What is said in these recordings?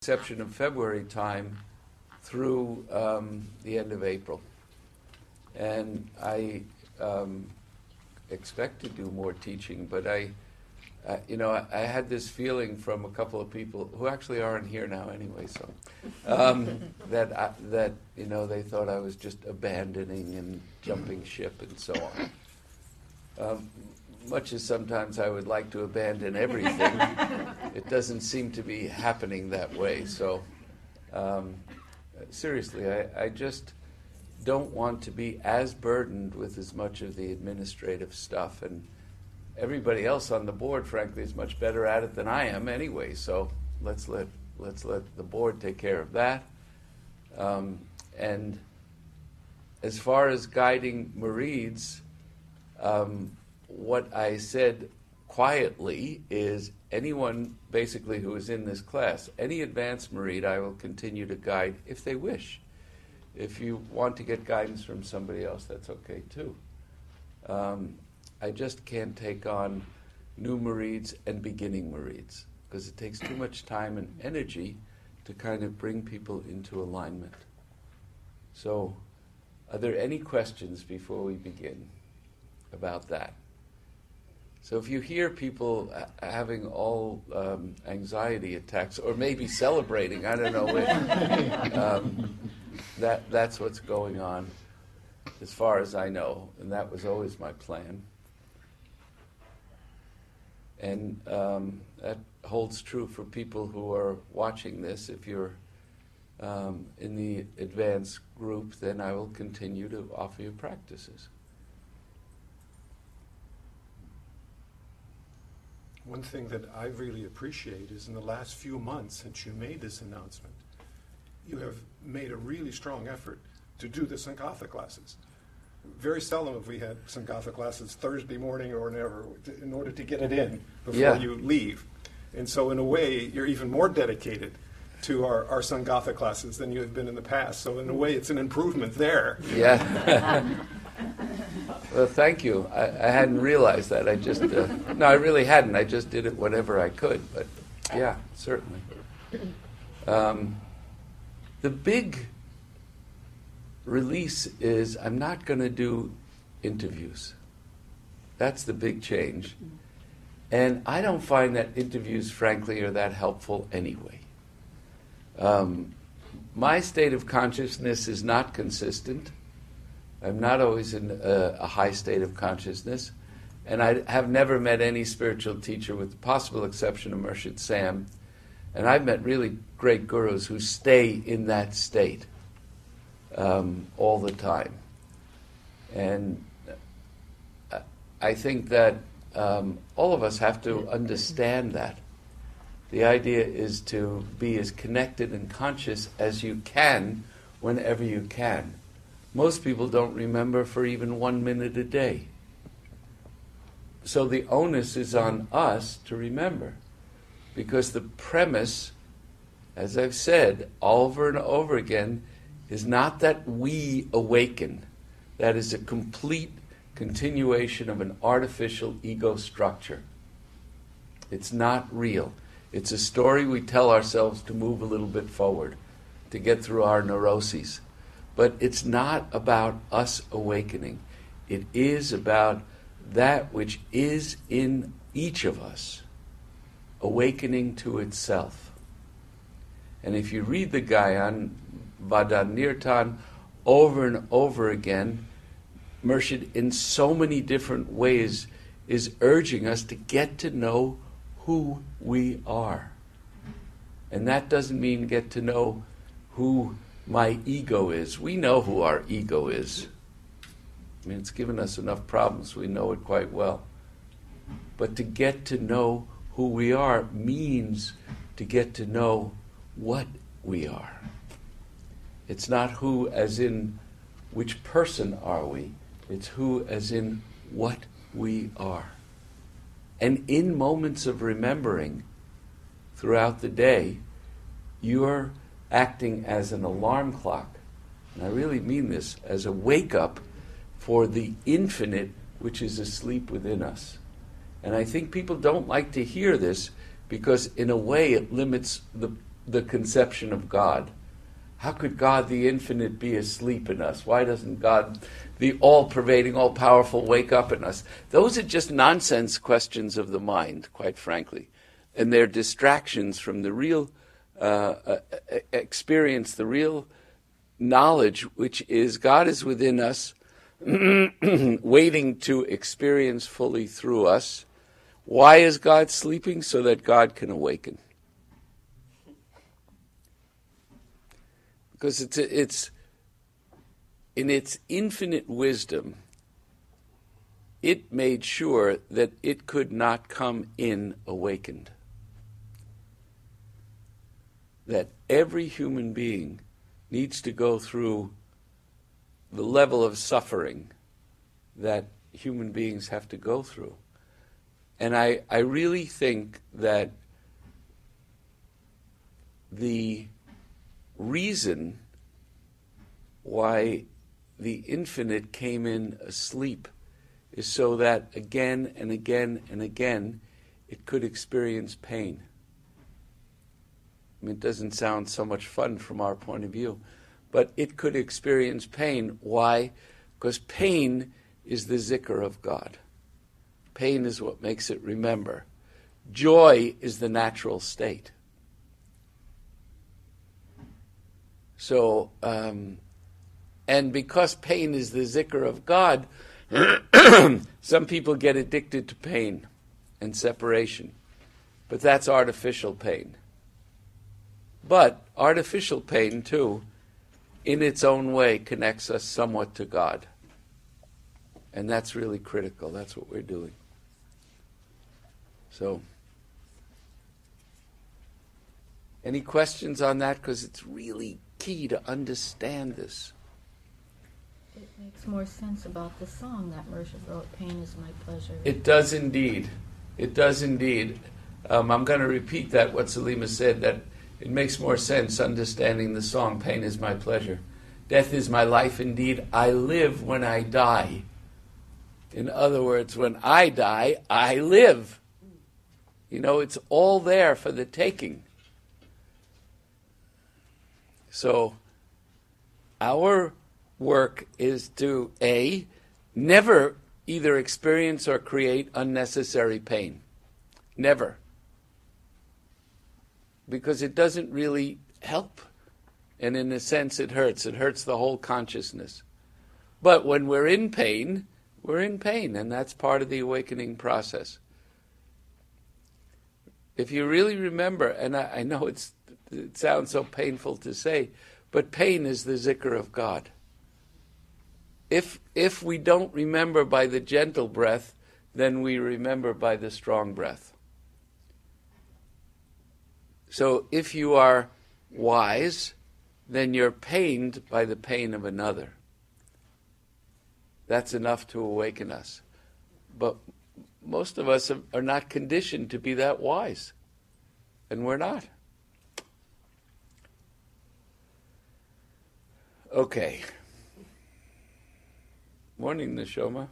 Exception of February time through um, the end of April. And I um, expect to do more teaching, but I, uh, you know, I, I, had this feeling from a couple of people who actually aren't here now anyway, so um, that I, that you know they thought I was just abandoning and jumping ship and so on. Much as sometimes I would like to abandon everything, it doesn't seem to be happening that way. So, um, seriously, I, I, just don't want to be as burdened with as much of the administrative stuff. And everybody else on the board, frankly, is much better at it than I am anyway. So let's let let's let the board take care of that. Um, and as far as guiding Murids, um, what I said quietly is anyone basically who is in this class, any advanced Murid, I will continue to guide if they wish. If you want to get guidance from somebody else, that's okay too. Um, I just can't take on new Murids and beginning Murids because it takes too much time and energy to kind of bring people into alignment. So, are there any questions before we begin about that? So if you hear people having all um, anxiety attacks, or maybe celebrating, I don't know which, um, that that's what's going on, as far as I know, and that was always my plan. And um, that holds true for people who are watching this. If you're um, in the advanced group, then I will continue to offer you practices. One thing that I really appreciate is in the last few months since you made this announcement, you have made a really strong effort to do the Sangatha classes. Very seldom have we had Sangatha classes Thursday morning or whenever in order to get it in before yeah. you leave. And so, in a way, you're even more dedicated to our, our Sangatha classes than you have been in the past. So, in a way, it's an improvement there. Yeah. Well, thank you. I, I hadn't realized that. I just, uh, no, I really hadn't. I just did it whenever I could. But yeah, certainly. Um, the big release is I'm not going to do interviews. That's the big change. And I don't find that interviews, frankly, are that helpful anyway. Um, my state of consciousness is not consistent. I'm not always in a, a, high state of consciousness. And I have never met any spiritual teacher, with the possible exception of Murshid Sam. And I've met really great gurus who stay in that state um, all the time. And I think that um, all of us have to understand that. The idea is to be as connected and conscious as you can whenever you can. Most people don't remember for even one minute a day. So the onus is on us to remember. Because the premise, as I've said over and over again, is not that we awaken. That is a complete continuation of an artificial ego structure. It's not real. It's a story we tell ourselves to move a little bit forward, to get through our neuroses. But it's not about us awakening. It is about that which is in each of us awakening to itself. And if you read the Gayan, Vadan Nirtan, over and over again, Murshid, in so many different ways, is urging us to get to know who we are. And that doesn't mean get to know who my ego is. We know who our ego is. I mean, it's given us enough problems, we know it quite well. But to get to know who we are means to get to know what we are. It's not who as in which person are we, it's who as in what we are. And in moments of remembering throughout the day, you're acting as an alarm clock. And I really mean this as a wake up for the infinite which is asleep within us. And I think people don't like to hear this because, in a way, it limits the, the conception of God. How could God, the infinite, be asleep in us? Why doesn't God, the all pervading, all powerful, wake up in us? Those are just nonsense questions of the mind, quite frankly. And they're distractions from the real uh, uh, experience, the real knowledge, which is God is within us, waiting to experience fully through us. Why is God sleeping? So that God can awaken. Because it's, it's in its infinite wisdom, it made sure that it could not come in awakened. That every human being needs to go through the level of suffering that human beings have to go through. And I, I really think that the reason why the infinite came in asleep is so that again and again and again it could experience pain. I mean, it doesn't sound so much fun from our point of view, but it could experience pain. Why? Because pain is the zikr of God. Pain is what makes it remember. Joy is the natural state. So, um, and because pain is the zikr of God, some people get addicted to pain and separation. But that's artificial pain. But artificial pain, too, in its own way, connects us somewhat to God. And that's really critical. That's what we're doing. So, any questions on that? Because it's really key to understand this. It makes more sense about the song that Murshid wrote, Pain is My Pleasure. It does indeed. It does indeed. Um, I'm going to repeat that, what Salima said, that it makes more sense understanding the song, Pain is My Pleasure. Death is my life indeed. I live when I die. In other words, when I die, I live. You know, it's all there for the taking. So, our work is to A, never either experience or create unnecessary pain. Never. Because it doesn't really help. And in a sense, it hurts. It hurts the whole consciousness. But when we're in pain, we're in pain, and that's part of the awakening process. If you really remember, and I, I know it sounds so painful to say, but pain is the zikr of God. If, if we don't remember by the gentle breath, then we remember by the strong breath. So if you are wise, then you're pained by the pain of another. That's enough to awaken us. But most of us are not conditioned to be that wise, and we're not. Okay. Morning, Neshoma.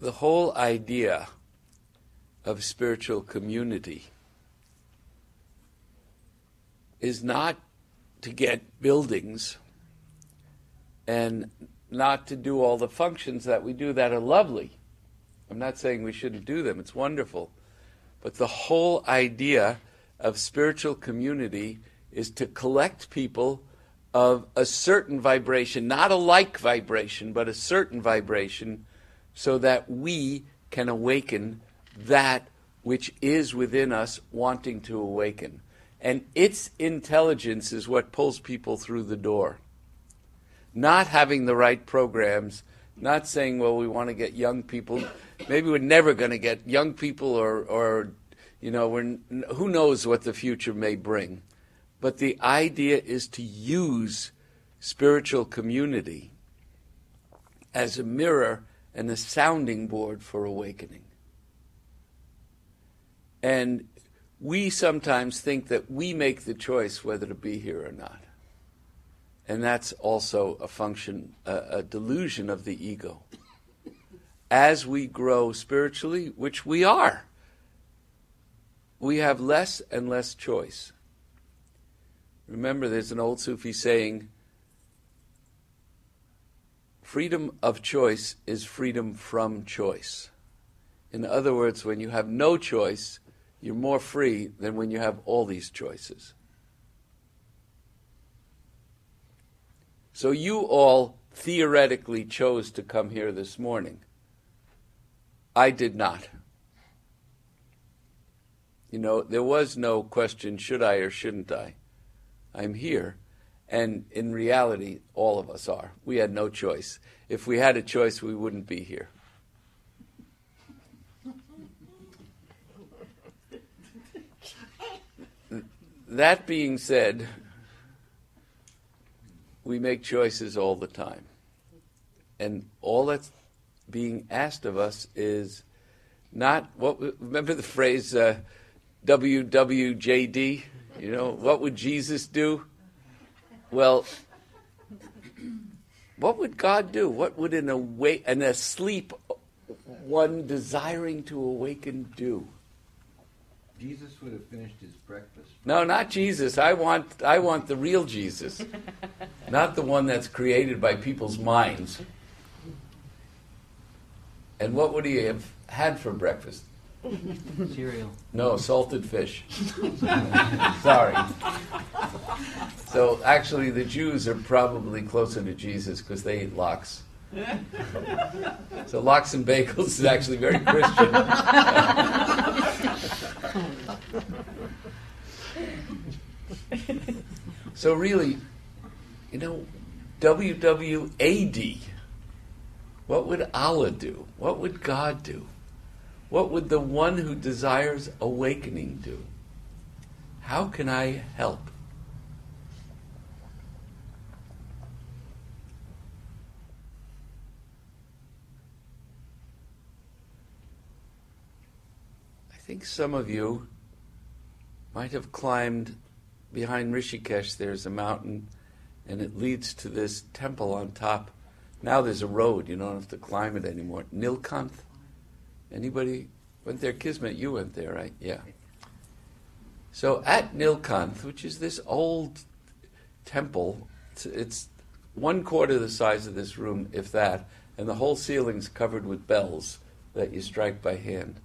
The whole idea of spiritual community is not to get buildings and not to do all the functions that we do that are lovely. I'm not saying we shouldn't do them, it's wonderful. But the whole idea of spiritual community is to collect people of a certain vibration, not a like vibration, but a certain vibration, so that we can awaken that which is within us wanting to awaken. And its intelligence is what pulls people through the door. Not having the right programs, not saying, well, we want to get young people. Maybe we're never going to get young people, or, or you know, who knows what the future may bring. But the idea is to use spiritual community as a mirror and a sounding board for awakening. And we sometimes think that we make the choice whether to be here or not. And that's also a function, a, a, delusion of the ego. As we grow spiritually, which we are, we have less and less choice. Remember, there's an old Sufi saying freedom of choice is freedom from choice. In other words, when you have no choice, you're more free than when you have all these choices. So you all theoretically chose to come here this morning. I did not. You know, there was no question should I or shouldn't I? I'm here. And in reality, all of us are. We had no choice. If we had a choice, we wouldn't be here. that being said, we make choices all the time. And all that's being asked of us is not what remember the phrase uh, WWJD, you know, what would Jesus do? Well, what would God do? What would an awake an asleep one desiring to awaken do? Jesus would have finished his breakfast. No, not Jesus. I want I want the real Jesus. not the one that's created by people's minds. And what would he have had for breakfast? Cereal. No, salted fish. Sorry. So actually, the Jews are probably closer to Jesus because they eat lox. So lox and bagels is actually very Christian. so really, you know, WWAD. What would Allah do? What would God do? What would the one who desires awakening do? How can I help? I think some of you might have climbed behind Rishikesh. There's a mountain, and it leads to this temple on top. Now there's a road. You don't have to climb it anymore. Nilkanth. Anybody went there? Kismet, you went there, right? Yeah. So at Nilkanth, which is this old temple, it's, it's one quarter the size of this room, if that, and the whole ceiling's covered with bells that you strike by hand.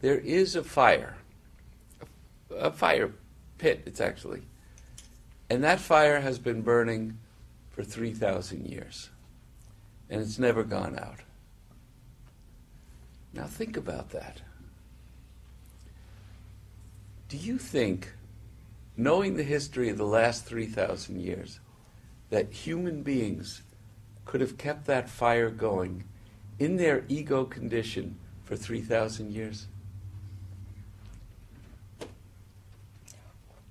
There is a fire, a, a fire pit, it's actually. And that fire has been burning for 3,000 years. And it's never gone out. Now think about that. Do you think, knowing the history of the last 3,000 years, that human beings could have kept that fire going in their ego condition for 3,000 years?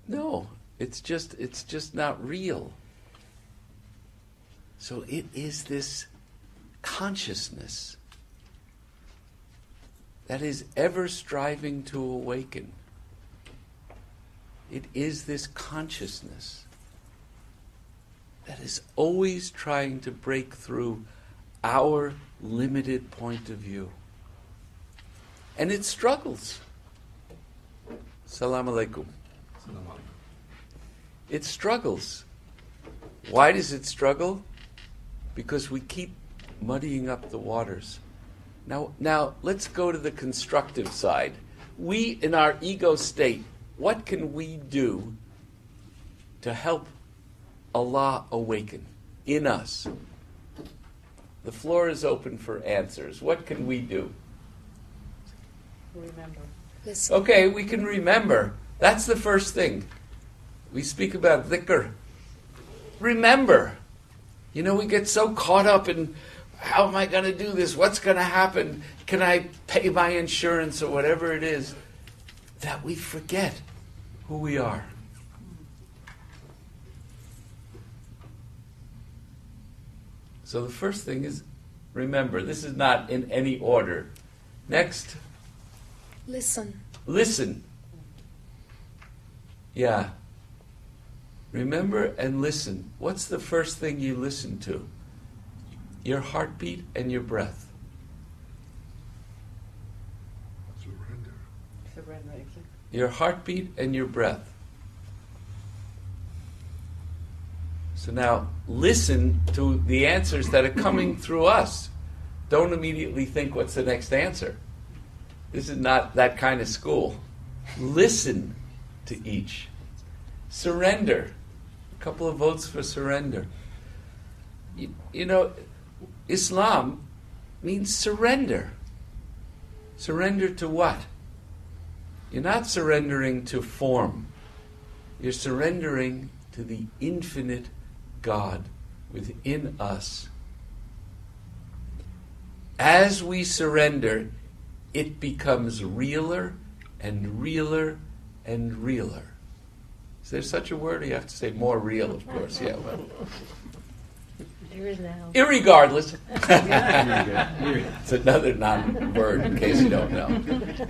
No, it's just it's just not real. So it is this consciousness that is ever striving to awaken. It is this consciousness that is always trying to break through our limited point of view. And it struggles. Salam alaikum. it struggles. Why does it struggle? Because we keep muddying up the waters. Now, now let's go to the constructive side. We, in our ego state, what can we do to help Allah awaken in us? The floor is open for answers. What can we do? Remember. Okay, we can remember. That's the first thing. We speak about dhikr. Remember. You know, we get so caught up in how am I going to do this? What's going to happen? Can I pay my insurance or whatever it is? That we forget who we are. So the first thing is remember. This is not in any order. Next, Listen. listen. Yeah. Remember and listen. What's the first thing you listen to? Your heartbeat and your breath. Surrender. Surrender, exactly. Your heartbeat and your breath. So now listen to the answers that are coming through us. Don't immediately think what's the next answer. This is not that kind of school. Listen to each. Surrender. A couple of votes for surrender. You, you know, Islam means surrender. Surrender to what? You're not surrendering to form. You're surrendering to the infinite God within us. As we surrender, it becomes realer and realer and realer. Is there such a word? You have to say more real, of course. Yeah. Well, There is now. irregardless. it's another non-word in case you don't know.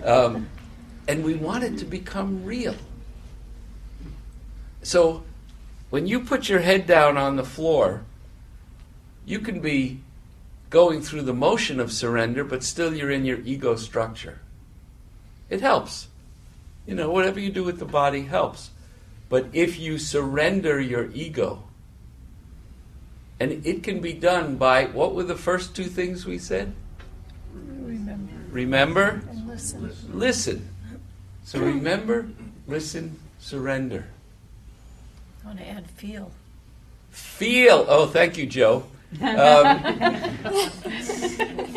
Um, and we want it to become real. So, when you put your head down on the floor, you can be going through the motion of surrender, but still you're in your ego structure. It helps. You know, whatever you do with the body helps. But if you surrender your ego, and it can be done by what were the first two things we said? Remember. Remember, And listen. listen. So remember, listen, surrender. I want to add feel. Feel. Oh, thank you, Joe. Um,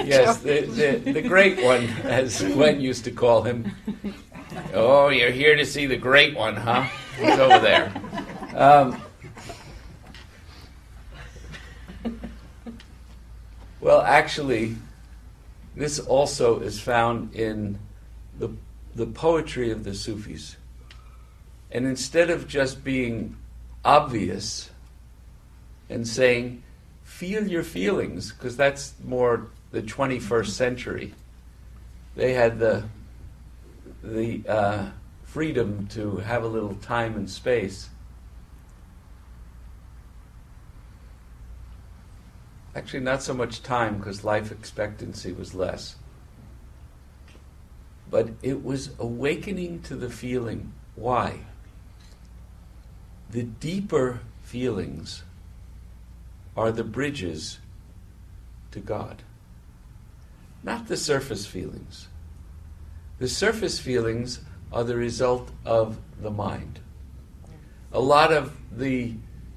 yes, the, the, the great one, as Gwen used to call him. Oh, you're here to see the great one, huh? He's over there. Um, well, actually, this also is found in the, the poetry of the Sufis. And instead of just being obvious and saying, feel your feelings, because that's more the 21st century, they had the, the uh, freedom to have a little time and space. Actually, not so much time because life expectancy was less. But it was awakening to the feeling. Why? The deeper feelings are the bridges to God, not the surface feelings. The surface feelings are the result of the mind. A lot of the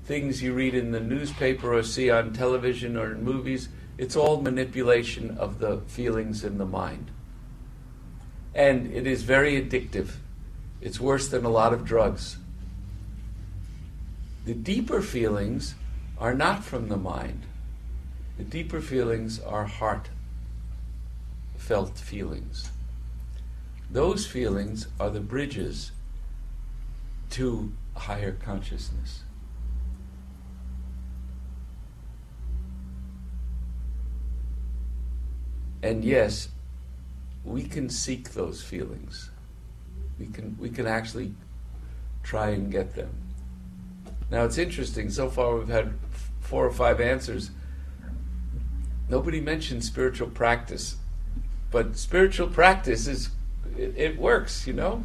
things you read in the newspaper or see on television or in movies, it's all manipulation of the feelings in the mind. And it is very addictive. It's worse than a lot of drugs. The deeper feelings are not from the mind. The deeper feelings are heart felt feelings. Those feelings are the bridges to higher consciousness. And yes, we can seek those feelings. We can we can actually try and get them. Now it's interesting. So far, we've had four or five answers. Nobody mentioned spiritual practice, but spiritual practice is it, it works. You know,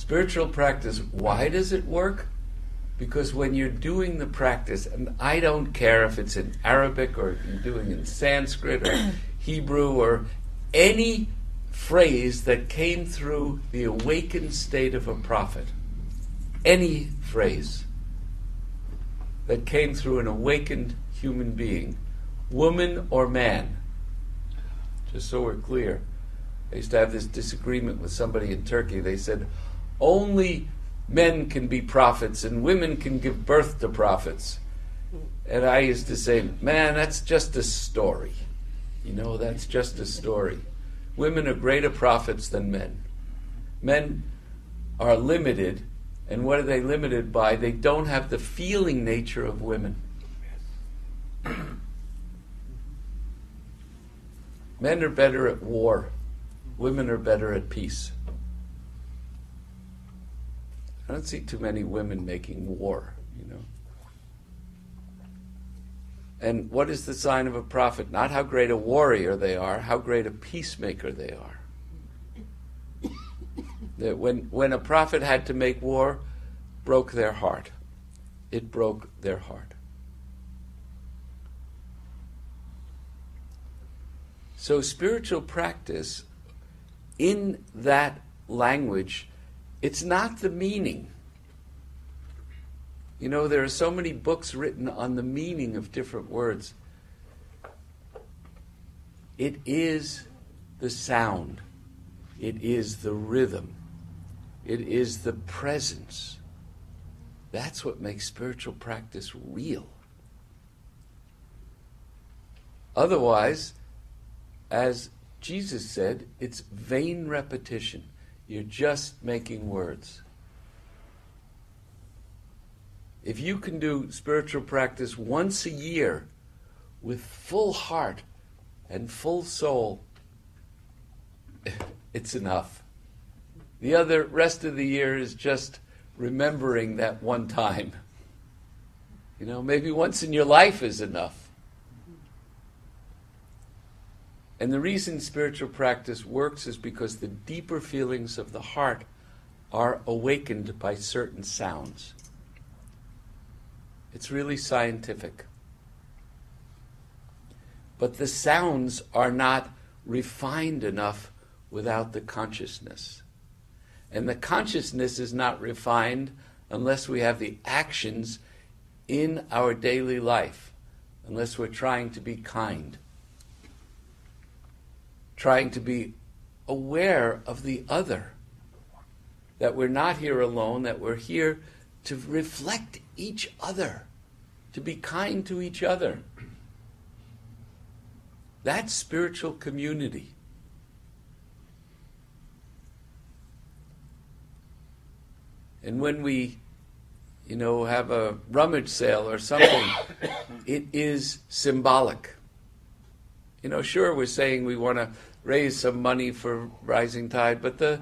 Spiritual practice, why does it work? Because when you're doing the practice, and I don't care if it's in Arabic or you're doing in Sanskrit or Hebrew or any phrase that came through the awakened state of a prophet, any phrase that came through an awakened human being, woman or man, just so we're clear. I used to have this disagreement with somebody in Turkey. They said, only men can be prophets and women can give birth to prophets. And I used to say, man, that's just a story. You know, that's just a story. Women are greater prophets than men. Men are limited, and what are they limited by? They don't have the feeling nature of women. Men are better at war, women are better at peace. I don't see too many women making war, you know. And what is the sign of a prophet? Not how great a warrior they are, how great a peacemaker they are. that when, when a prophet had to make war, broke their heart. It broke their heart. So, spiritual practice in that language, it's not the meaning. You know, there are so many books written on the meaning of different words. It is the sound, it is the rhythm, it is the presence. That's what makes spiritual practice real. Otherwise, as Jesus said, it's vain repetition. You're just making words. If you can do spiritual practice once a year with full heart and full soul, it's enough. The other rest of the year is just remembering that one time. You know, maybe once in your life is enough. And the reason spiritual practice works is because the deeper feelings of the heart are awakened by certain sounds. It's really scientific. But the sounds are not refined enough without the consciousness. And the consciousness is not refined unless we have the actions in our daily life, unless we're trying to be kind, trying to be aware of the other, that we're not here alone, that we're here to reflect each other, to be kind to each other. That's spiritual community. And when we, you know, have a rummage sale or something, it is symbolic. You know, sure, we're saying we want to raise some money for Rising Tide, but the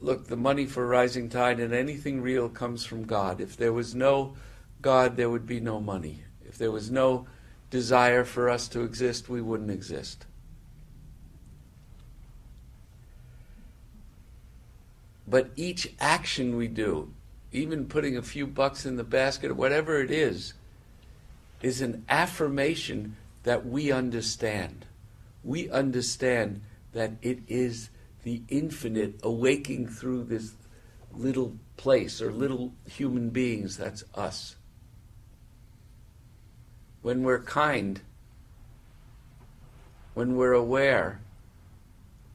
look, the money for Rising Tide and anything real comes from God. If there was no God, there would be no money. If there was no desire for us to exist, we wouldn't exist. But each action we do, even putting a few bucks in the basket or whatever it is, is an affirmation that we understand. We understand that it is the infinite awaking through this little place or little human beings. That's us. When we're kind, when we're aware,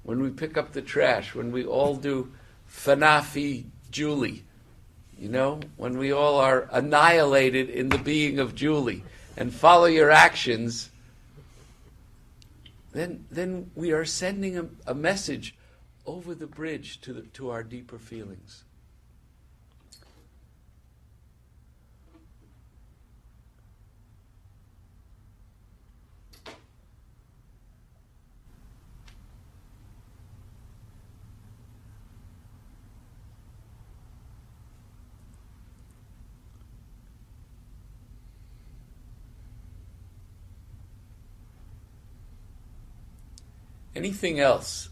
when we pick up the trash, when we all do Fanafi Julie. You know, when we all are annihilated in the being of Julie and follow your actions, then, then we are sending a, a message over the bridge to, the, to our deeper feelings. Anything else?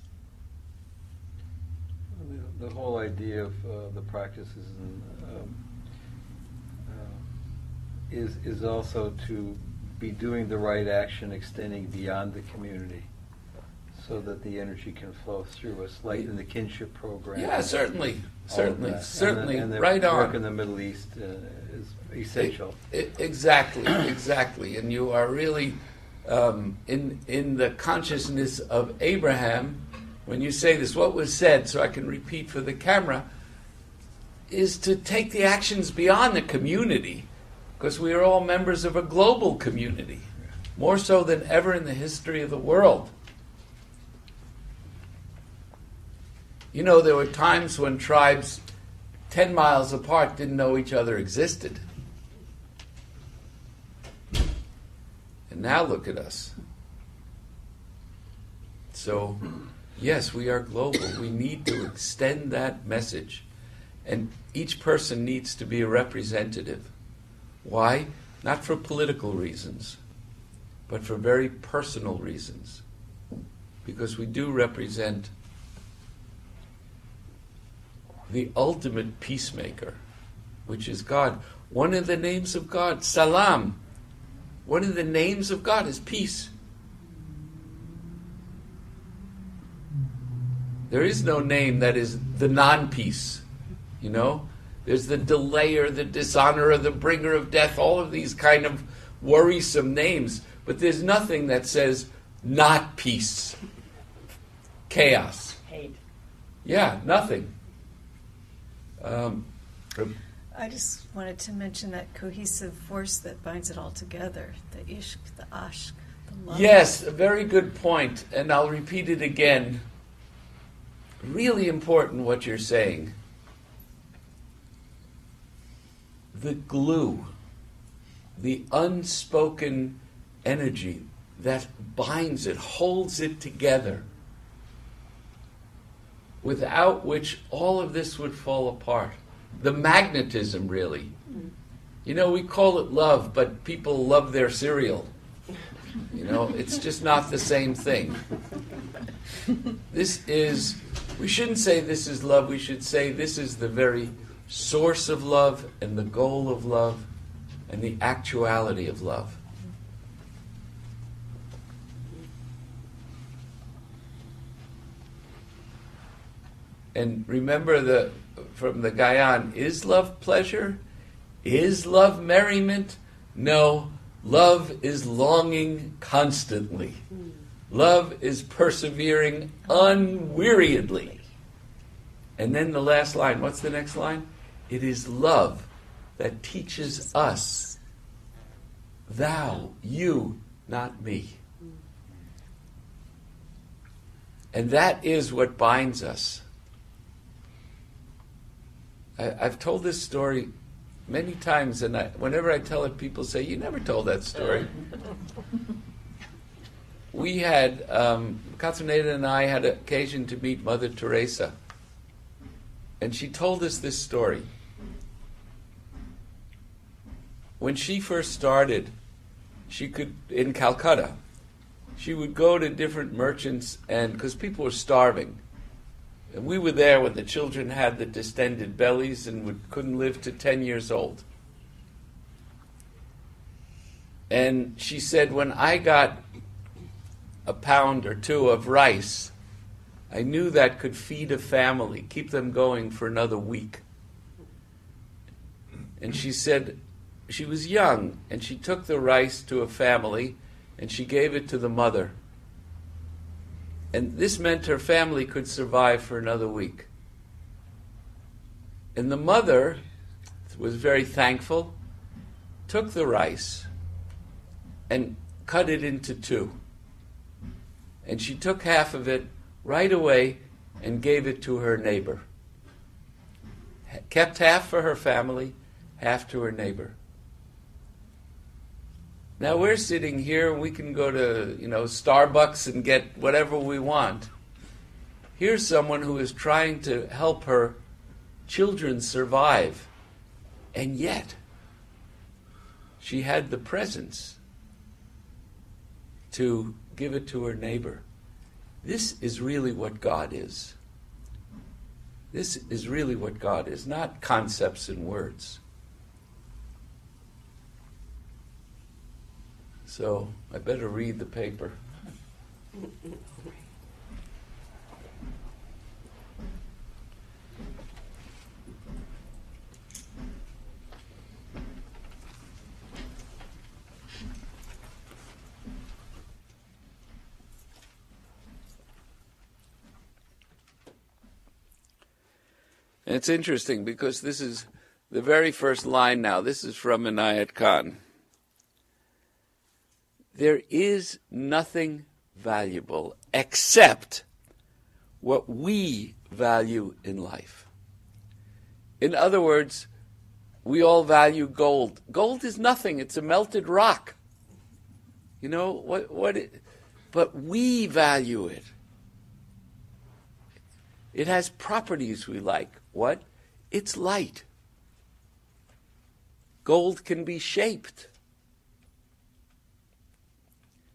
The the whole idea of uh, the practices and, um, uh, is is also to be doing the right action, extending beyond the community, so that the energy can flow through us, like in the kinship program. Yeah, certainly, certainly, certainly, and the, and the right work on. in the Middle East uh, is essential. I- I- exactly, exactly, and you are really um, in in the consciousness of Abraham when you say this. What was said, so I can repeat for the camera, is to take the actions beyond the community, because we are all members of a global community, more so than ever in the history of the world. You know, there were times when tribes 10 miles apart didn't know each other existed. Now look at us. So, yes, we are global. We need to extend that message. And each person needs to be a representative. Why? Not for political reasons, but for very personal reasons. Because we do represent the ultimate peacemaker, which is God. One of the names of God, Salam. One of the names of God is peace. There is no name that is the non peace. You know? There's the delayer, the dishonorer, the bringer of death, all of these kind of worrisome names. But there's nothing that says not peace, chaos. Hate. Yeah, nothing. Um, I just wanted to mention that cohesive force that binds it all together the ishq, the ashq, the love. Yes, a very good point, and I'll repeat it again. Really important what you're saying. The glue, the unspoken energy that binds it, holds it together, without which all of this would fall apart. The magnetism, really. You know, we call it love, but people love their cereal. You know, it's just not the same thing. This is, we shouldn't say this is love, we should say this is the very source of love and the goal of love and the actuality of love. And remember the from the Gayan, is love pleasure? Is love merriment? No, love is longing constantly. Love is persevering unweariedly. And then the last line, what's the next line? It is love that teaches us. Thou, you, not me. And that is what binds us. I, I've told this story many times, and I, whenever I tell it, people say, You never told that story. we had, um, Katsuneda and I had occasion to meet Mother Teresa, and she told us this story. When she first started, she could, in Calcutta, she would go to different merchants, and because people were starving, we were there when the children had the distended bellies and would, couldn't live to 10 years old. And she said, when I got a pound or two of rice, I knew that could feed a family, keep them going for another week. And she said, she was young, and she took the rice to a family and she gave it to the mother. And this meant her family could survive for another week. And the mother was very thankful, took the rice, and cut it into two. And she took half of it right away and gave it to her neighbor. Kept half for her family, half to her neighbor. Now we're sitting here and we can go to, you know, Starbucks and get whatever we want. Here's someone who is trying to help her children survive. And yet, she had the presence to give it to her neighbor. This is really what God is. This is really what God is, not concepts and words. So I better read the paper. It's interesting because this is the very first line now. This is from Inayat Khan. There is nothing valuable except what we value in life. In other words, we all value gold. Gold is nothing, it's a melted rock. You know, what, what it, but we value it. It has properties we like. What? It's light. Gold can be shaped.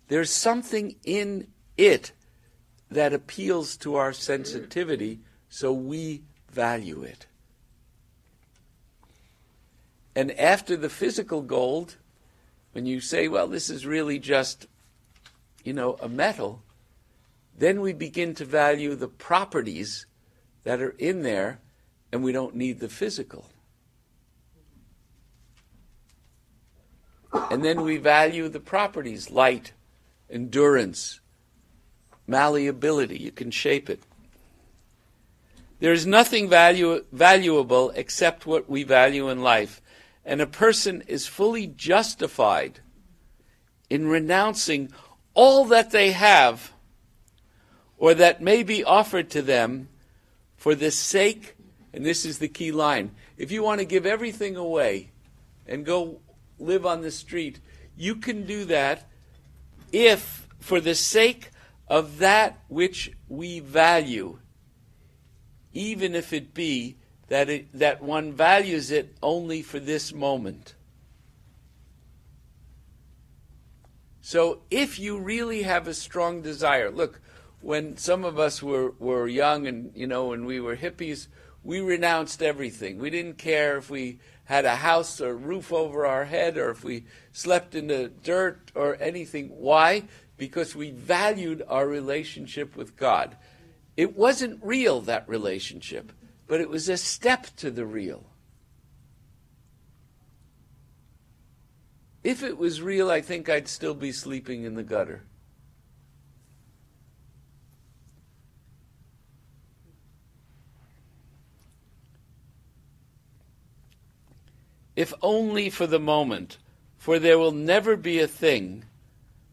There's something in it that appeals to our sensitivity, so we value it. And after the physical gold, when you say, well, this is really just, you know, a metal, then we begin to value the properties that are in there, and we don't need the physical. And then we value the properties light, endurance, malleability. You can shape it. There is nothing value, valuable except what we value in life. And a person is fully justified in renouncing all that they have or that may be offered to them for the sake, and this is the key line if you want to give everything away and go live on the street, you can do that if, for the sake of that which we value, even if it be that, it, that one values it only for this moment. So if you really have a strong desire, look, when some of us were, were young and, you know, when we were hippies, we renounced everything. We didn't care if we had a house or roof over our head or if we slept in the dirt or anything. Why? Because we valued our relationship with God. It wasn't real, that relationship, but it was a step to the real. If it was real, I think I'd still be sleeping in the gutter. if only for the moment, for there will never be a thing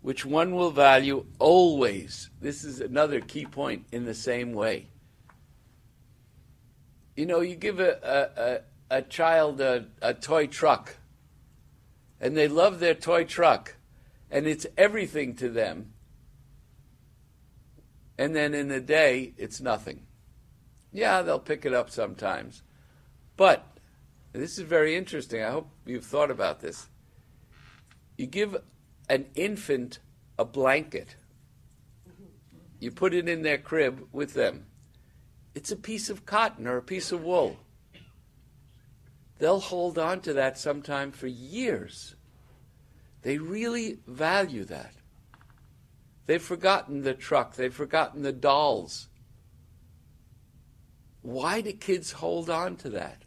which one will value always. This is another key point in the same way. You know, you give a, a, a, a child a, a toy truck, and they love their toy truck, and it's everything to them. And then in a day, it's nothing. Yeah, they'll pick it up sometimes. But this is very interesting. I hope you've thought about this. You give an infant a blanket, you put it in their crib with them. It's a piece of cotton or a piece of wool. They'll hold on to that sometime for years. They really value that. They've forgotten the truck, they've forgotten the dolls. Why do kids hold on to that?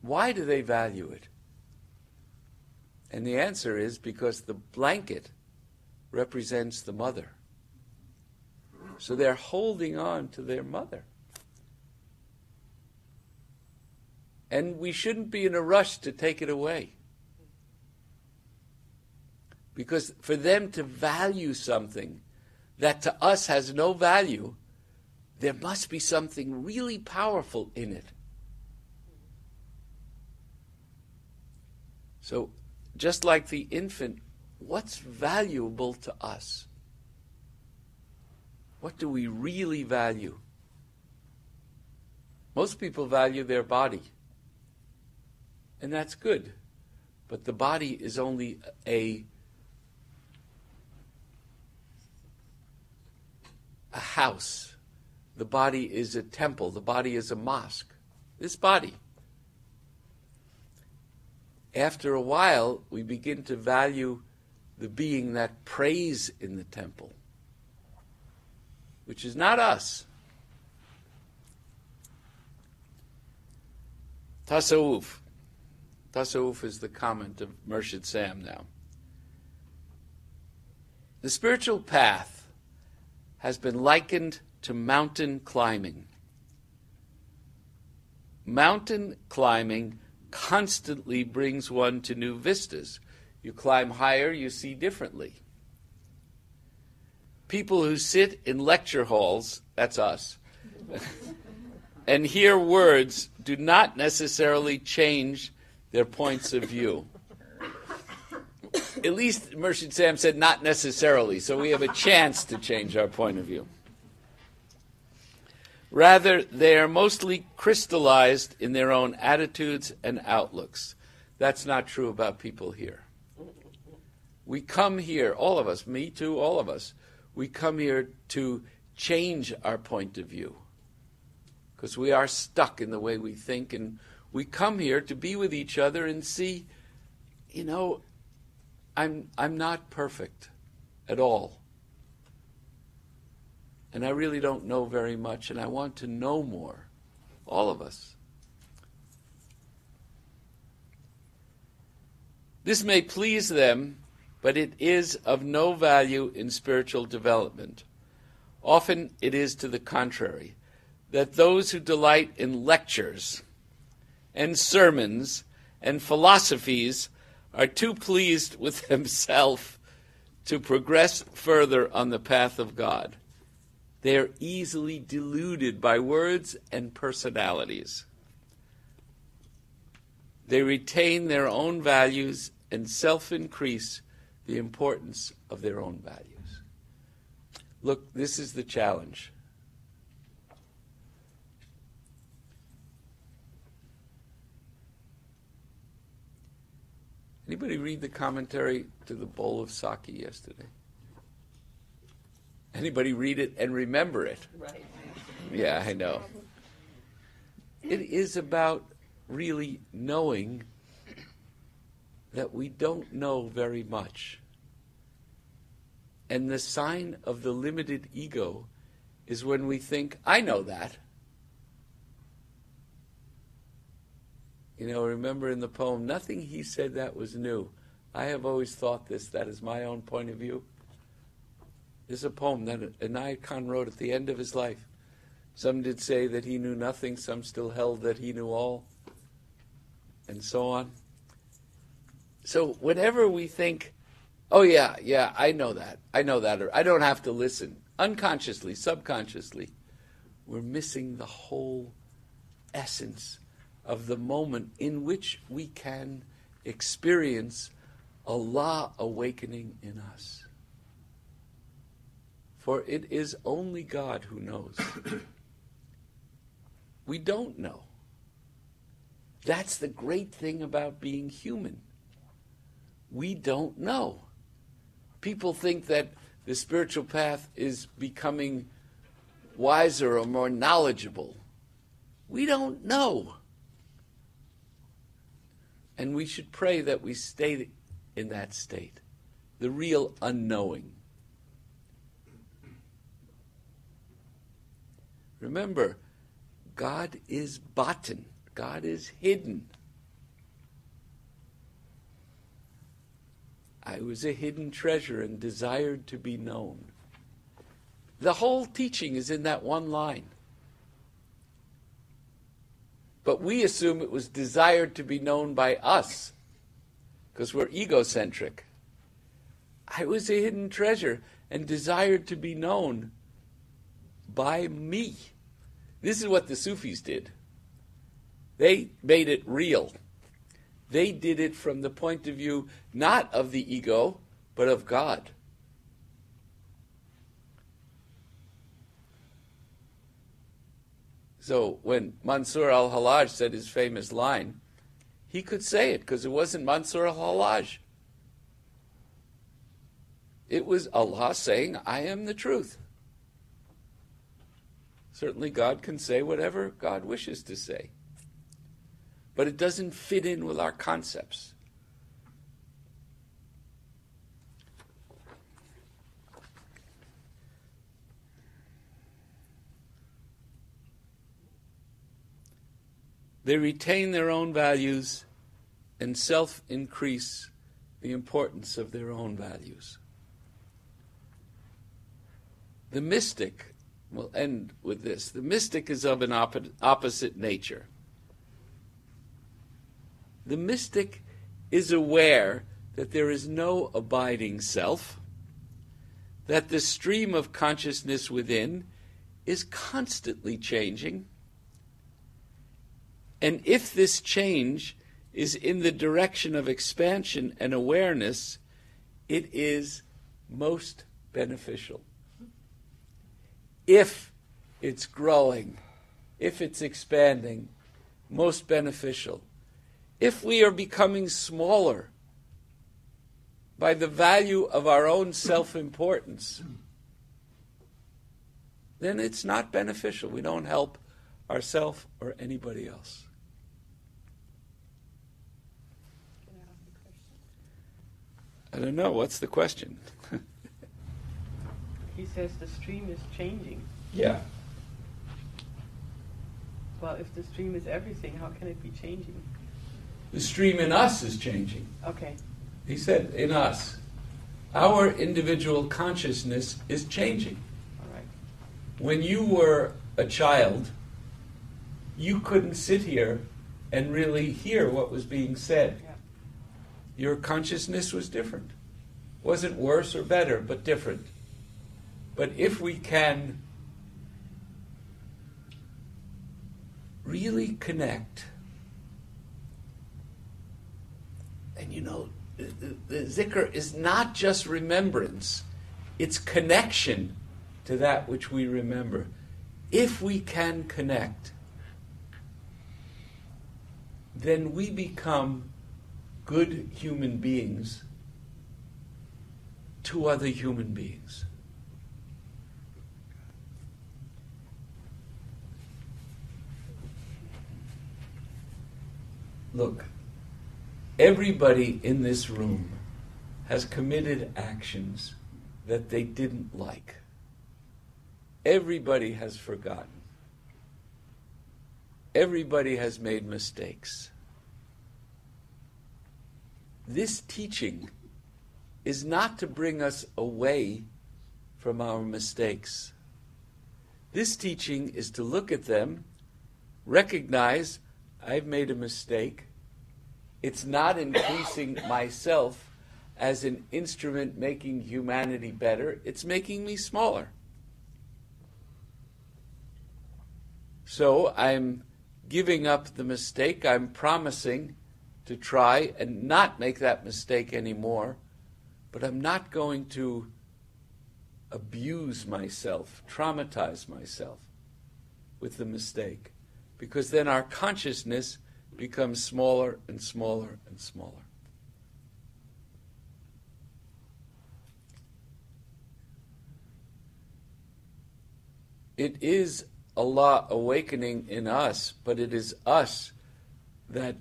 Why do they value it? And the answer is because the blanket represents the mother. So they're holding on to their mother. And we shouldn't be in a rush to take it away. Because for them to value something that to us has no value, there must be something really powerful in it. So, just like the infant, what's valuable to us? What do we really value? Most people value their body, and that's good. But the body is only a a house the body is a temple, the body is a mosque. This body. After a while, we begin to value the being that prays in the temple, which is not us. Tasawuf. Tasawuf is the comment of Murshid Sam now. The spiritual path has been likened to mountain climbing. Mountain climbing constantly brings one to new vistas. You climb higher, you see differently. People who sit in lecture halls, that's us, and hear words do not necessarily change their points of view. At least Murshid Sam said not necessarily, so we have a chance to change our point of view. Rather, they are mostly crystallized in their own attitudes and outlooks. That's not true about people here. We come here, all of us, me too, all of us, we come here to change our point of view because we are stuck in the way we think, and we come here to be with each other and see, you know, I'm, I'm not perfect at all. And I really don't know very much, and I want to know more. All of us. This may please them, but it is of no value in spiritual development. Often it is to the contrary, that those who delight in lectures and sermons and philosophies are too pleased with themselves to progress further on the path of God. They are easily deluded by words and personalities. They retain their own values and self increase the importance of their own values. Look, this is the challenge. Anybody read the commentary to the bowl of Saki yesterday? Anybody read it and remember it? Right. Yeah, I know. It is about really knowing that we don't know very much. And the sign of the limited ego is when we think, I know that. You know, remember in the poem, nothing he said that was new. I have always thought this, that is my own point of view. This is a poem that Inayat Khan wrote at the end of his life. Some did say that he knew nothing, some still held that he knew all, and so on. So whenever we think, oh, yeah, yeah, I know that, I know that, or I don't have to listen, unconsciously, subconsciously, we're missing the whole essence of the moment in which we can experience Allah awakening in us. For it is only God who knows. we don't know. That's the great thing about being human. We don't know. People think that the spiritual path is becoming wiser or more knowledgeable. We don't know. And we should pray that we stay in that state, the real unknowing. Remember, God is batan, God is hidden. I was a hidden treasure and desired to be known. The whole teaching is in that one line. But we assume it was desired to be known by us because we're egocentric. I was a hidden treasure and desired to be known by me. This is what the Sufis did. They made it real. They did it from the point of view not of the ego, but of God. So when Mansur al Hallaj said his famous line, he could say it because it wasn't Mansur al Hallaj. It was Allah saying, I am the truth. Certainly, God can say whatever God wishes to say. But it doesn't fit in with our concepts. They retain their own values and self increase the importance of their own values. The mystic, we'll end with this the mystic is of an op- opposite nature. The mystic is aware that there is no abiding self, that the stream of consciousness within is constantly changing and if this change is in the direction of expansion and awareness, it is most beneficial. If it's growing, if it's expanding, most beneficial. If we are becoming smaller by the value of our own self importance, then it's not beneficial. We don't help ourselves or anybody else. I don't know. What's the question? He says the stream is changing. Yeah. Well, if the stream is everything, how can it be changing? The stream in us is changing. Okay. He said, in us. Our individual consciousness is changing. All right. When you were a child, you couldn't sit here and really hear what was being said. Yeah. Your consciousness was different. Wasn't worse or better, but different. But if we can really connect, and you know, the, the zikr is not just remembrance, it's connection to that which we remember. If we can connect, then we become good human beings to other human beings. Look, everybody in this room has committed actions that they didn't like. Everybody has forgotten. Everybody has made mistakes. This teaching is not to bring us away from our mistakes. This teaching is to look at them, recognize I've made a mistake. It's not increasing myself as an instrument making humanity better, it's making me smaller. So I'm giving up the mistake, I'm promising to try and not make that mistake anymore, but I'm not going to abuse myself, traumatize myself with the mistake, because then our consciousness becomes smaller and smaller and smaller. It is Allah awakening in us, but it is us that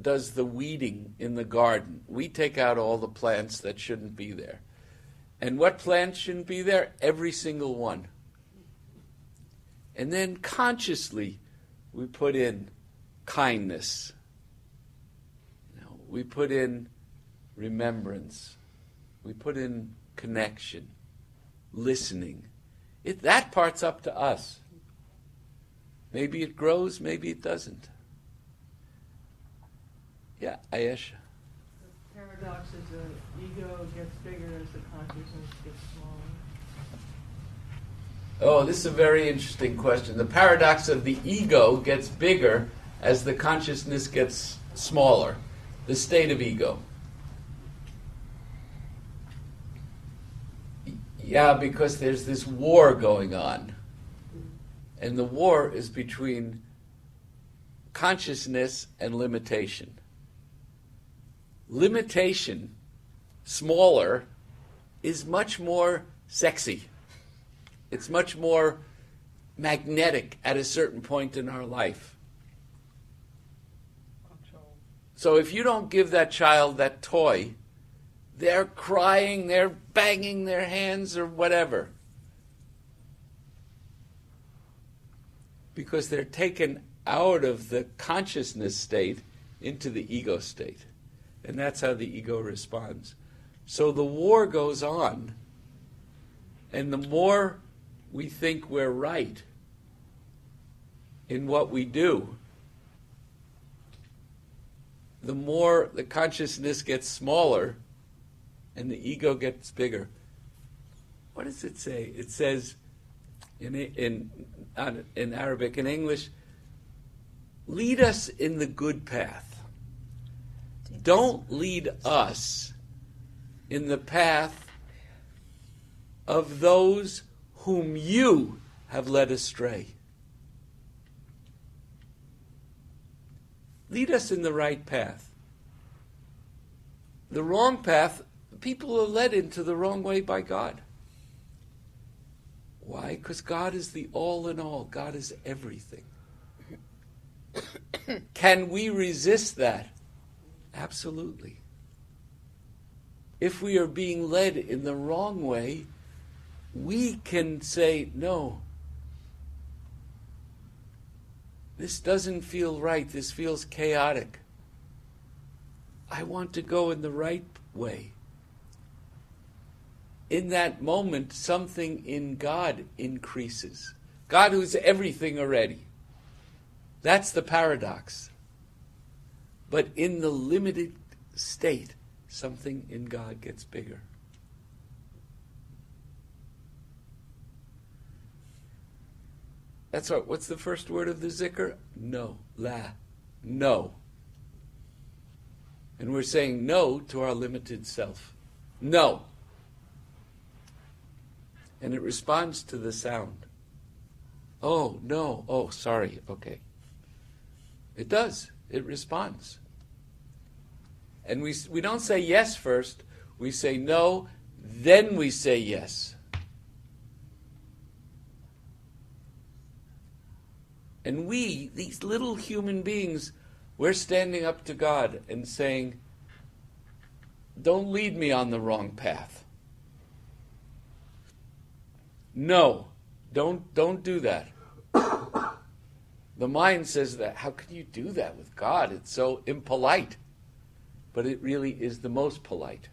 does the weeding in the garden. We take out all the plants that shouldn't be there. And what plants shouldn't be there? Every single one. And then consciously, we put in kindness. We put in remembrance. We put in connection, listening. It, that part's up to us. Maybe it grows, maybe it doesn't. Yeah, Ayesha. The paradox is the ego gets bigger as the consciousness gets smaller. Oh, this is a very interesting question. The paradox of the ego gets bigger as the consciousness gets smaller. The state of ego. Yeah, because there's this war going on. And the war is between consciousness and limitation limitation, smaller, is much more sexy. It's much more magnetic at a certain point in our life. So if you don't give that child that toy, they're crying, they're banging their hands or whatever. Because they're taken out of the consciousness state into the ego state. And that's how the ego responds. So the war goes on. And the more we think we're right in what we do, the more the consciousness gets smaller and the ego gets bigger. What does it say? It says in, in, in Arabic, in English, lead us in the good path. Don't lead us in the path of those whom you have led astray. Lead us in the right path. The wrong path, people are led into the wrong way by God. Why? Because God is the all in all, God is everything. Can we resist that? Absolutely. If we are being led in the wrong way, we can say, no, this doesn't feel right. This feels chaotic. I want to go in the right way. In that moment, something in God increases. God, who's everything already. That's the paradox. But in the limited state, something in God gets bigger. That's what. What's the first word of the zikr? No. La. No. And we're saying no to our limited self. No. And it responds to the sound. Oh, no. Oh, sorry. Okay. It does. It responds. And we, we don't say yes first. We say no, then we say yes. And we, these little human beings, we're standing up to God and saying, Don't lead me on the wrong path. No, don't, don't do that. the mind says that. How can you do that with God? It's so impolite. But it really is the most polite.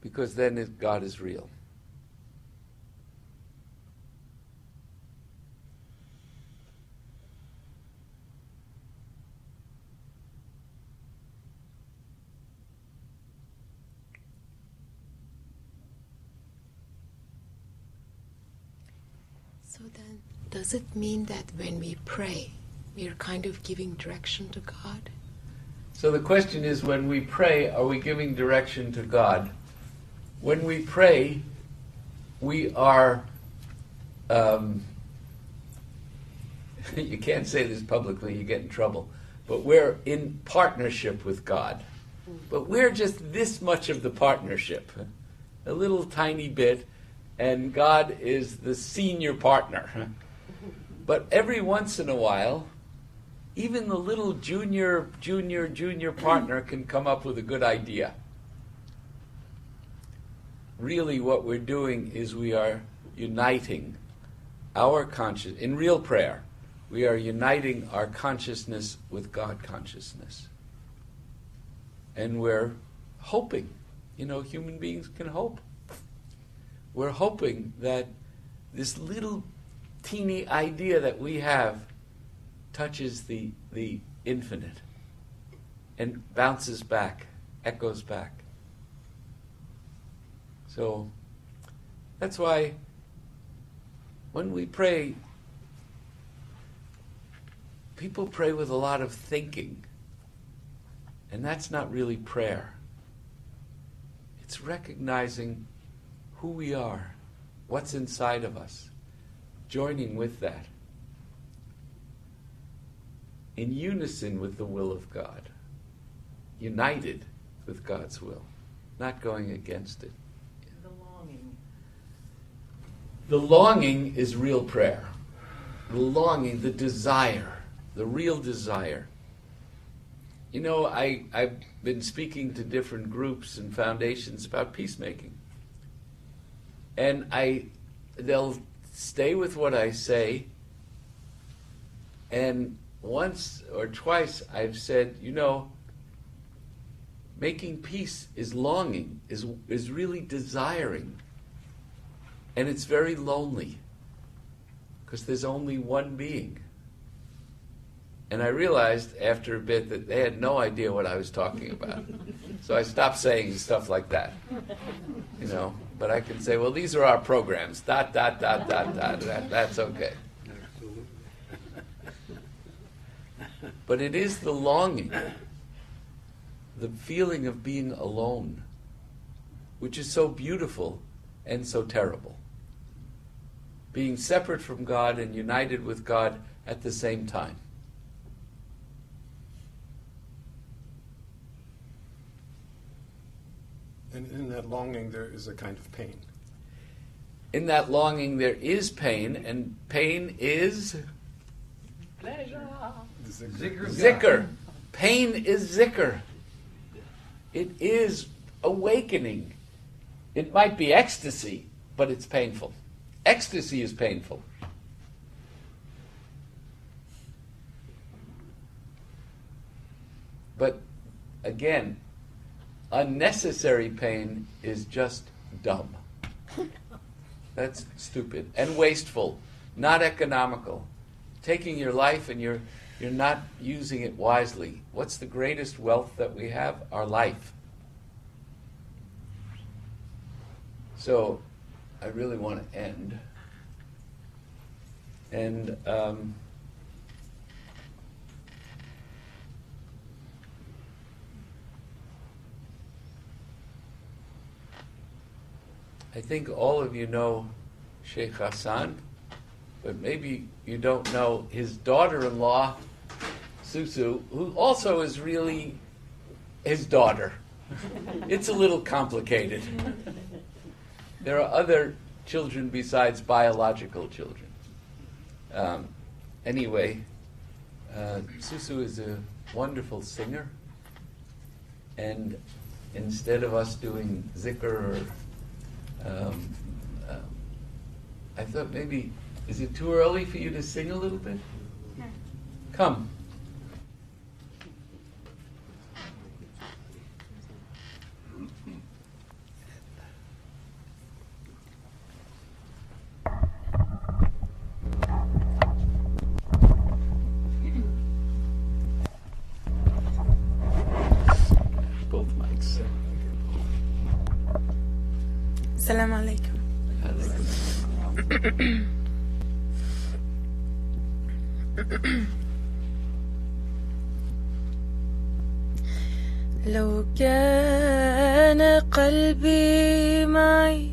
Because then it, God is real. So then, does it mean that when we pray, we are kind of giving direction to God? So the question is when we pray, are we giving direction to God? When we pray, we are. Um, you can't say this publicly, you get in trouble. But we're in partnership with God. But we're just this much of the partnership, a little tiny bit, and God is the senior partner. But every once in a while, even the little junior, junior, junior partner can come up with a good idea. Really, what we're doing is we are uniting our conscious in real prayer. We are uniting our consciousness with God consciousness. And we're hoping, you know, human beings can hope we're hoping that this little teeny idea that we have touches the, the infinite and bounces back, echoes back. So that's why when we pray, people pray with a lot of thinking. And that's not really prayer. It's recognizing who we are, what's inside of us, joining with that, in unison with the will of God, united with God's will, not going against it. The longing. The longing is real prayer. The longing, the desire, the real desire. You know, I, I've been speaking to different groups and foundations about peacemaking. And I they'll stay with what I say. And once or twice I've said, you know, making peace is longing, is, is really desiring. And it's very lonely because there's only one being. And I realized after a bit that they had no idea what I was talking about. so I stopped saying stuff like that. You know, but I can say, well, these are our programs. Dot, dot, dot, dot, dot. That, that's okay. But it is the longing, the feeling of being alone, which is so beautiful and so terrible. Being separate from God and united with God at the same time. And in that longing, there is a kind of pain. In that longing, there is pain, and pain is Pleasure. Zikr. zikr. Pain is zikr. It is awakening. It might be ecstasy, but it's painful. Ecstasy is painful. But again, unnecessary pain is just dumb. That's stupid and wasteful, not economical. Taking your life and you're you're not using it wisely. What's the greatest wealth that we have? Our life. So, I really want to end. And um, I think all of you know Sheikh Ghassan, but maybe you don't know his daughter in law, Susu, who also is really his daughter. It's a little complicated. There are other children besides biological children. Um, anyway, uh, Susu is a wonderful singer, and instead of us doing zikr or um, uh, I thought maybe, is it too early for you to sing a little bit? Come. قلبي معي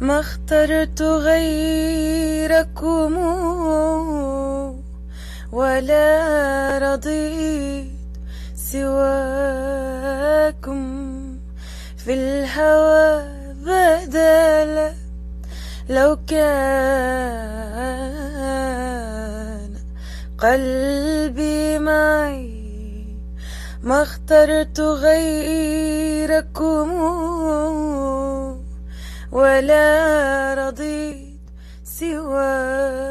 ما اخترت غيركم ولا رضيت سواكم. في الهوى بدلا لو كان قلبي معي ما اخترت غيركم ولا رضيت سواكم.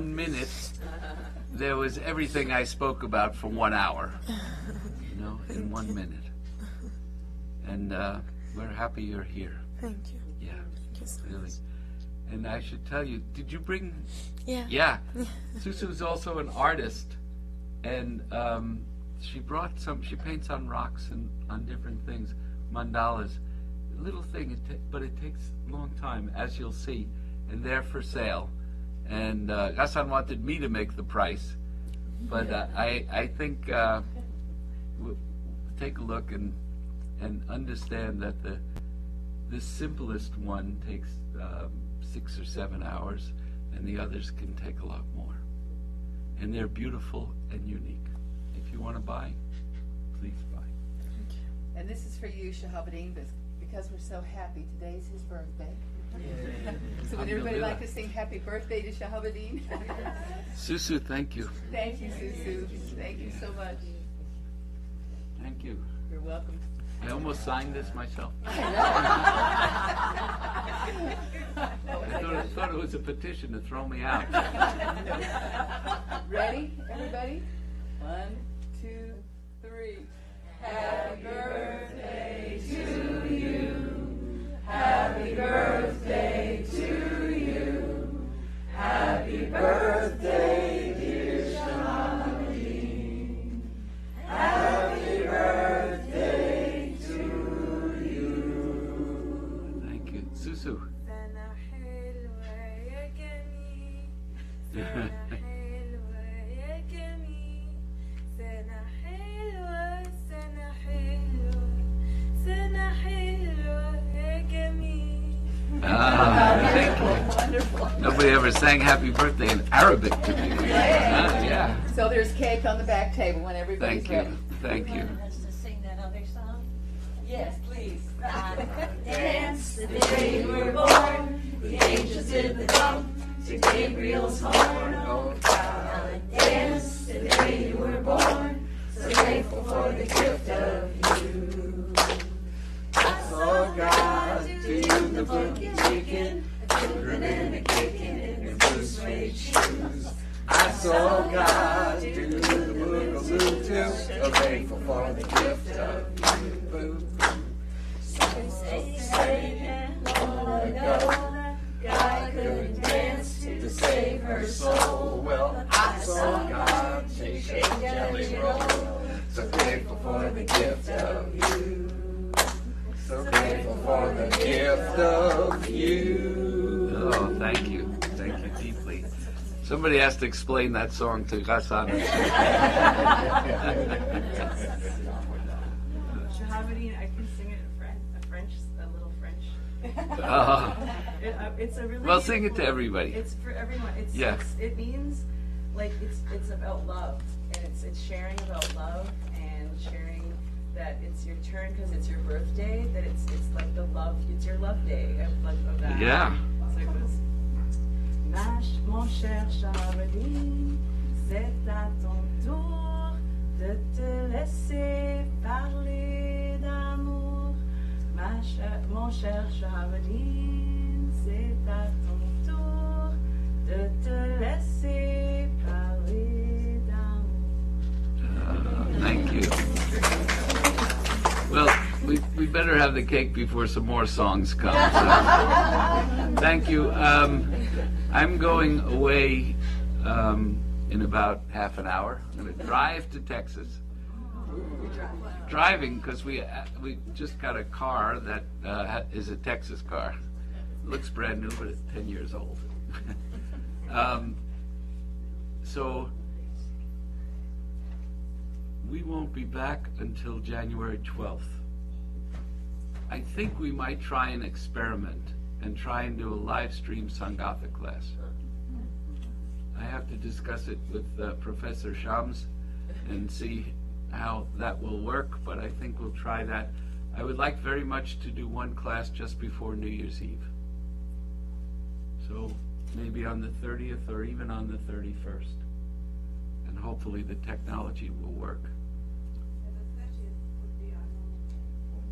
One minute, there was everything I spoke about for one hour. You know, in one minute. And uh, we're happy you're here. Thank you. Yeah, Thank you so really. And I should tell you, did you bring? Yeah. Yeah. Susu's also an artist, and um, she brought some. She paints on rocks and on different things, mandalas. Little thing, but it takes a long time, as you'll see, and they're for sale. And uh, Ghassan wanted me to make the price, but uh, I I think uh, we'll take a look and and understand that the the simplest one takes um, six or seven hours, and the others can take a lot more. And they're beautiful and unique. If you want to buy, please buy. And this is for you, Shahabadin, bes- because we're so happy. Today's his birthday. So would everybody like to sing happy birthday to Shahabadin? Susu, thank you. Thank you, Susu. Thank you so much. Thank you. You're welcome. I almost signed this myself. I I thought, I thought it was a petition to throw me out. Ready, everybody? One, two, three. Happy birthday to you. Happy birthday Nobody ever sang happy birthday in Arabic to me. Ah, yeah. So there's cake on the back table when everybody's Thank ready. you. Thank you. us to sing that other song? Yes, please. Dance the day you were born. The angels did the jump to Gabriel's horn. Oh, dance the day you were born. So grateful for the gift of you. I saw God do the boogie chicken, children and a kicking suede shoes. I saw God do the boogaloo too. So grateful for the gift of you. Say, say, long ago, God couldn't dance to save her soul. Well, I saw God shake shake jelly roll. So grateful for the gift of you. So grateful for the gift of you. Oh, thank you. Somebody has to explain that song to Ghassan. Shahabadin, I can sing it in French, a French, a little French. Oh. It, uh, it's a really Well, sing it to everybody. It's for everyone. It's, Yeah. it's it means like it's it's about love and it's it's sharing about love and sharing that it's your turn because it's your birthday. That it's it's like the love. It's your love day of like of that. Yeah. So it goes. Ma ch- mon cher Shahabadin, c'est à ton tour de te laisser parler d'amour. Mon cher Shahabadin, c'est à ton tour de te laisser parler d'amour. Uh, thank you. Well, we, we better have the cake before some more songs come. so. Thank you. Um, I'm going away um, in about half an hour. I'm going to drive to Texas. Driving because we uh, we just got a car that uh, is a Texas car. Looks brand new, but it's ten years old. um, so we won't be back until January 12th. I think we might try an experiment and try and do a live stream Sangatha class. I have to discuss it with uh, Professor Shams and see how that will work, but I think we'll try that. I would like very much to do one class just before New Year's Eve. So maybe on the 30th or even on the 31st. And hopefully the technology will work.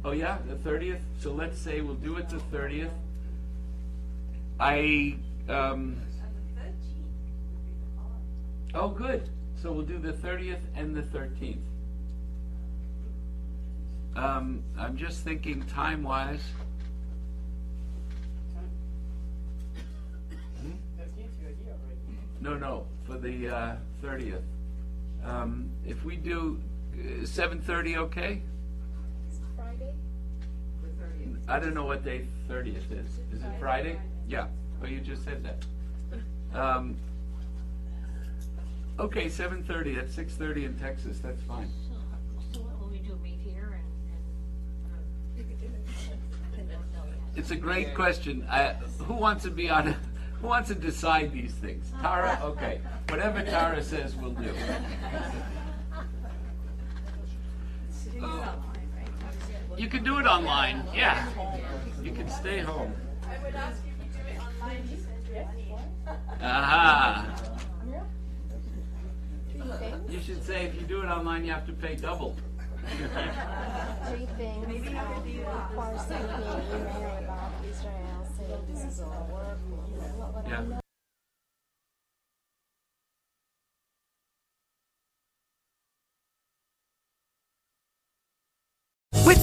Oh yeah, the thirtieth. So let's say we'll do it the thirtieth. I um. Oh, good. So we'll do the thirtieth and the thirteenth. Um, I'm just thinking time wise. No, no, for the uh, 30th. Um, if we do uh, 7:30, okay? Friday? I don't know what day 30th is. Is it Friday? Yeah. Oh, you just said that. Um, okay, 7:30. At 6:30 in Texas. That's fine. So what will we do, meet here It's a great question. Uh, who wants to be on? Who wants to decide these things? Tara. Okay. Whatever Tara says, we'll do. You can do it online. Yeah. You can stay home. I would ask Aha. You should say if you do it online, you have to pay double. Three things. Maybe um, for sending me an email about Israel saying this is all work. What would I Yeah.